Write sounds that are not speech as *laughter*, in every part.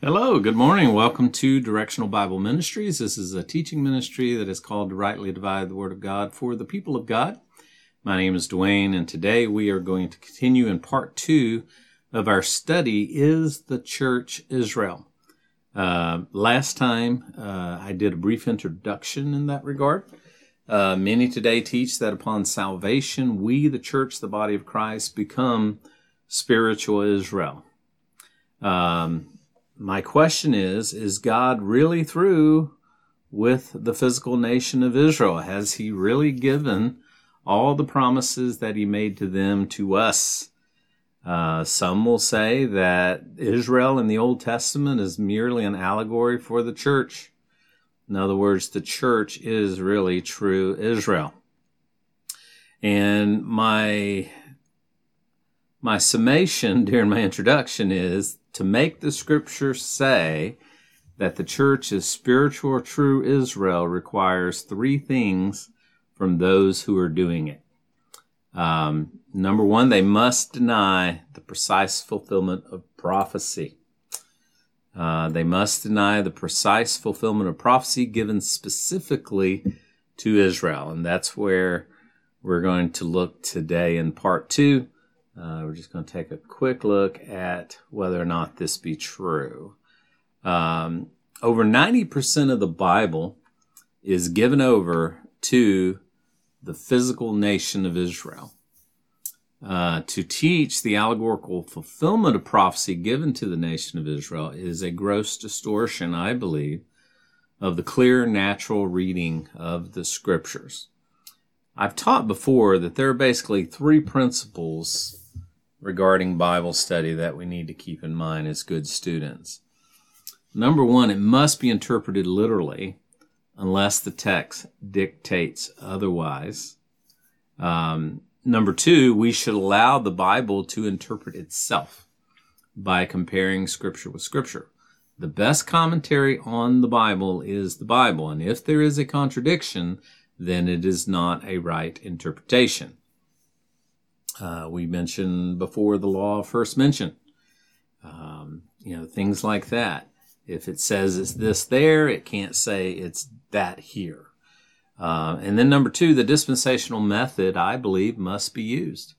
Hello, good morning. Welcome to Directional Bible Ministries. This is a teaching ministry that is called to rightly divide the Word of God for the people of God. My name is Dwayne, and today we are going to continue in part two of our study Is the Church Israel? Uh, last time uh, I did a brief introduction in that regard. Uh, many today teach that upon salvation, we, the church, the body of Christ, become spiritual Israel. Um, my question is Is God really through with the physical nation of Israel? Has He really given all the promises that He made to them to us? Uh, some will say that Israel in the Old Testament is merely an allegory for the church. In other words, the church is really true Israel. And my my summation *laughs* during my introduction is to make the scripture say that the church is spiritual true Israel requires three things from those who are doing it. Um, number one, they must deny the precise fulfillment of prophecy. Uh, they must deny the precise fulfillment of prophecy given specifically to Israel. And that's where we're going to look today in part two. Uh, we're just going to take a quick look at whether or not this be true. Um, over 90% of the Bible is given over to the physical nation of Israel. Uh, to teach the allegorical fulfillment of prophecy given to the nation of Israel is a gross distortion, I believe, of the clear natural reading of the scriptures. I've taught before that there are basically three principles regarding Bible study that we need to keep in mind as good students. Number one, it must be interpreted literally unless the text dictates otherwise. Um, number two, we should allow the Bible to interpret itself by comparing Scripture with Scripture. The best commentary on the Bible is the Bible, and if there is a contradiction, then it is not a right interpretation. Uh, we mentioned before the law of first mention, um, you know, things like that. If it says it's this there, it can't say it's that here. Uh, and then number two, the dispensational method, I believe, must be used.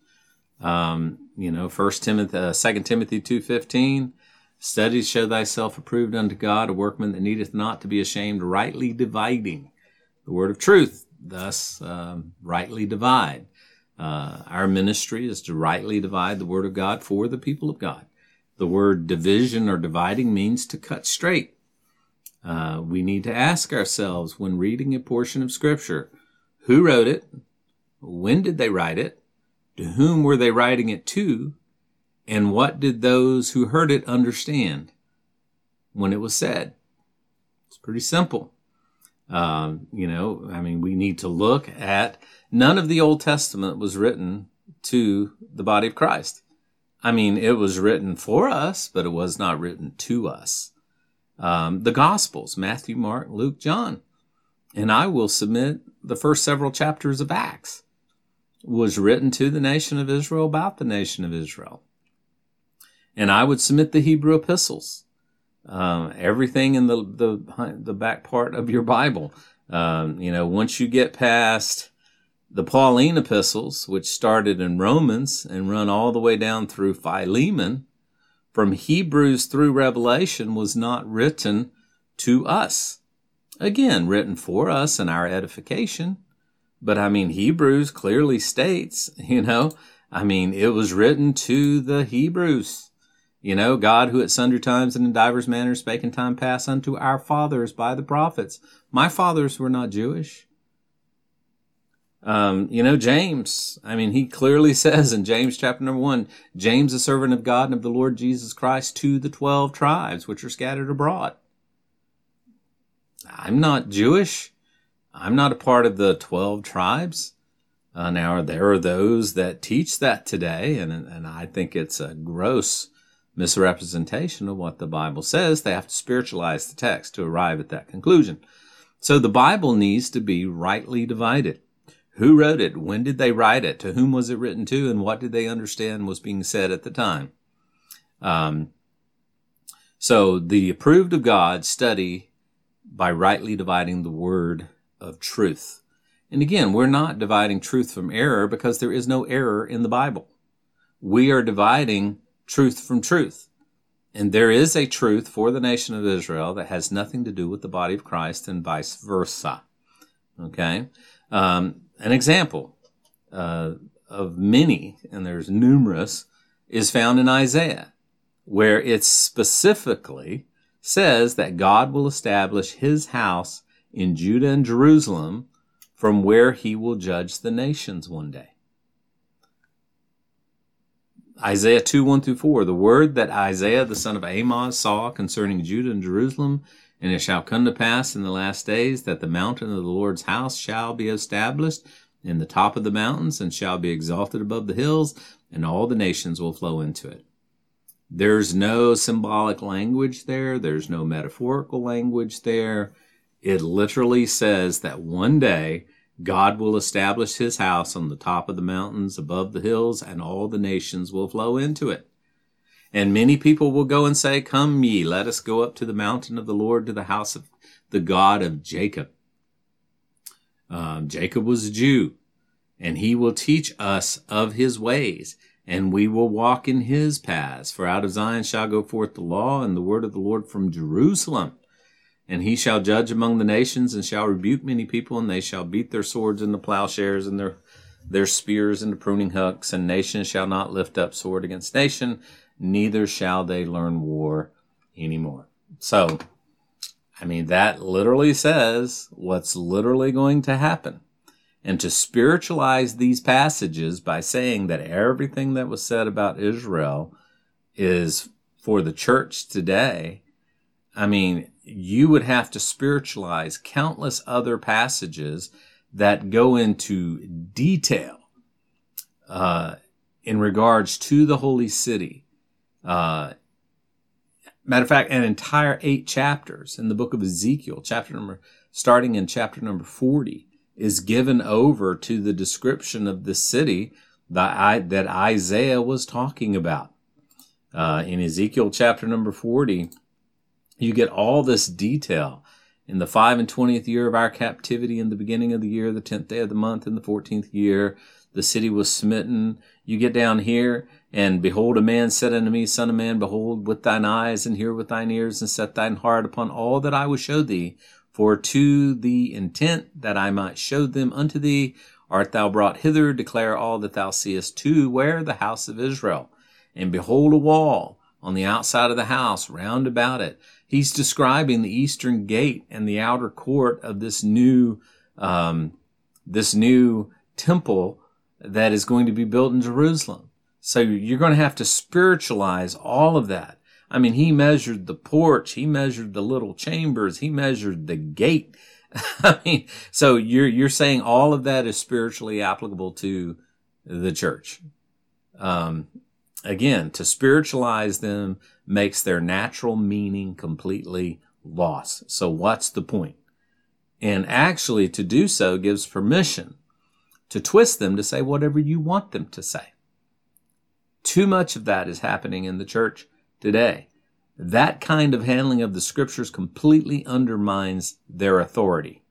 Um, you know, First Timothy, uh, Second Timothy two fifteen, studies show thyself approved unto God, a workman that needeth not to be ashamed, rightly dividing the word of truth. Thus, um, rightly divide. Uh, our ministry is to rightly divide the word of God for the people of God. The word division or dividing means to cut straight. Uh, we need to ask ourselves when reading a portion of Scripture who wrote it? When did they write it? To whom were they writing it to? And what did those who heard it understand when it was said? It's pretty simple. Um, you know, I mean, we need to look at none of the Old Testament was written to the body of Christ. I mean, it was written for us, but it was not written to us um, the Gospels Matthew, Mark, Luke, John. And I will submit the first several chapters of Acts was written to the nation of Israel about the nation of Israel. And I would submit the Hebrew epistles, um, everything in the, the, the back part of your Bible. Um, you know, once you get past the Pauline epistles, which started in Romans and run all the way down through Philemon, from Hebrews through Revelation was not written to us. Again, written for us and our edification. But I mean, Hebrews clearly states, *laughs* you know, I mean, it was written to the Hebrews. You know, God who at sundry times and in divers manners spake in time past unto our fathers by the prophets. My fathers were not Jewish. Um, you know, James, I mean, he clearly *laughs* says in James chapter number one, James, a servant of God and of the Lord Jesus Christ to the 12 tribes which are scattered abroad. I'm not Jewish. I'm not a part of the 12 tribes. Uh, now, there are those that teach that today, and, and I think it's a gross misrepresentation of what the Bible says. They have to spiritualize the text to arrive at that conclusion. So the Bible needs to be rightly divided. Who wrote it? When did they write it? To whom was it written to? And what did they understand was being said at the time? Um, So the approved of God study by rightly dividing the word of truth. And again, we're not dividing truth from error because there is no error in the Bible. We are dividing truth from truth. And there is a truth for the nation of Israel that has nothing to do with the body of Christ and vice versa. Okay? Um, an example uh, of many, and there's numerous, is found in Isaiah, where it specifically says that God will establish his house in Judah and Jerusalem from where he will judge the nations one day. Isaiah 2 1 through 4. The word that Isaiah the son of Amoz saw concerning Judah and Jerusalem, and it shall come to pass in the last days that the mountain of the Lord's house shall be established in the top of the mountains and shall be exalted above the hills, and all the nations will flow into it. There's no symbolic language there, there's no metaphorical language there. It literally says that one day God will establish his house on the top of the mountains above the hills, and all the nations will flow into it. And many people will go and say, Come ye, let us go up to the mountain of the Lord, to the house of the God of Jacob. Um, Jacob was a Jew, and he will teach us of his ways, and we will walk in his paths. For out of Zion shall go forth the law and the word of the Lord from Jerusalem. And he shall judge among the nations and shall rebuke many people, and they shall beat their swords into plowshares and their, their spears into pruning hooks, and nation shall not lift up sword against nation, neither shall they learn war anymore. So, I mean, that literally says what's literally going to happen. And to spiritualize these passages by saying that everything that was said about Israel is for the church today, I mean, you would have to spiritualize countless other passages that go into detail uh, in regards to the holy city. Uh, matter of fact, an entire eight chapters in the book of Ezekiel, chapter number starting in chapter number forty, is given over to the description of the city that, I, that Isaiah was talking about. Uh, in Ezekiel chapter number forty you get all this detail in the five and twentieth year of our captivity, in the beginning of the year, the tenth day of the month, in the fourteenth year, the city was smitten. You get down here, and behold, a man said unto me, Son of man, behold with thine eyes, and hear with thine ears, and set thine heart upon all that I will show thee. For to the intent that I might show them unto thee, art thou brought hither, declare all that thou seest to where the house of Israel. And behold a wall on the outside of the house round about it he's describing the eastern gate and the outer court of this new um, this new temple that is going to be built in Jerusalem. So you're going to have to spiritualize all of that. I mean, he measured the porch, he measured the little chambers, he measured the gate. *laughs* I mean, so you're you're saying all of that is spiritually applicable to the church. Um, again, to spiritualize them makes their natural meaning completely lost. So what's the point? And actually to do so gives permission to twist them to say whatever you want them to say. Too much of that is happening in the church today. That kind of handling of the scriptures completely undermines their authority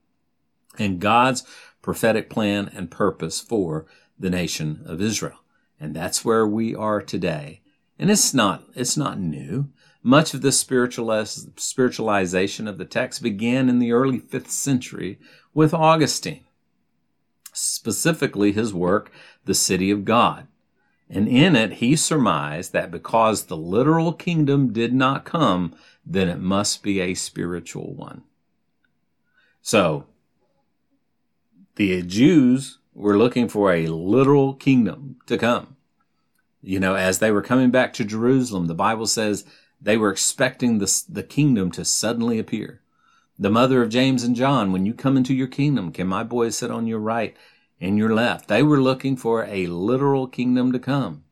and God's prophetic plan and purpose for the nation of Israel. And that's where we are today. And it's not, it's not new. Much of the spiritualization of the text began in the early fifth century with Augustine, specifically his work, The City of God. And in it, he surmised that because the literal kingdom did not come, then it must be a spiritual one. So, the Jews were looking for a literal kingdom to come. You know, as they were coming back to Jerusalem, the Bible says they were expecting the, the kingdom to suddenly appear. The mother of James and John, when you come into your kingdom, can my boys sit on your right and your left? They were looking for a literal kingdom to come.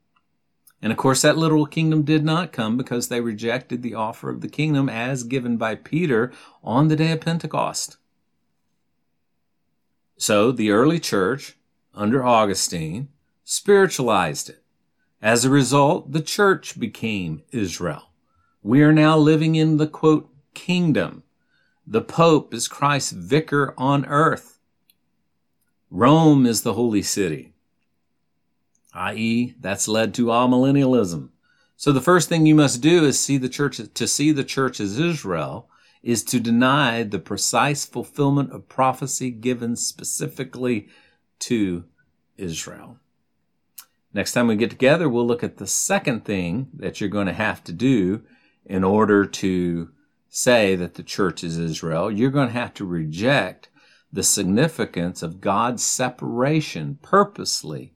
And of course, that literal kingdom did not come because they rejected the offer of the kingdom as given by Peter on the day of Pentecost. So the early church, under Augustine, spiritualized it. As a result, the church became Israel, We are now living in the quote kingdom. The Pope is Christ's vicar on earth. Rome is the holy city, i.e., that's led to amillennialism. So the first thing you must do is see the church to see the church as Israel is to deny the precise fulfillment of prophecy given specifically to Israel. Next time we get together, we'll look at the second thing that you're going to have to do in order to say that the church is Israel. You're going to have to reject the significance of God's separation purposely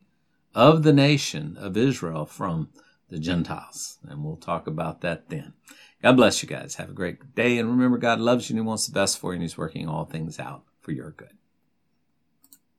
of the nation of Israel from the Gentiles. And we'll talk about that then. God bless you guys. Have a great day. And remember, God loves you and He wants the best for you and He's working all things out for your good.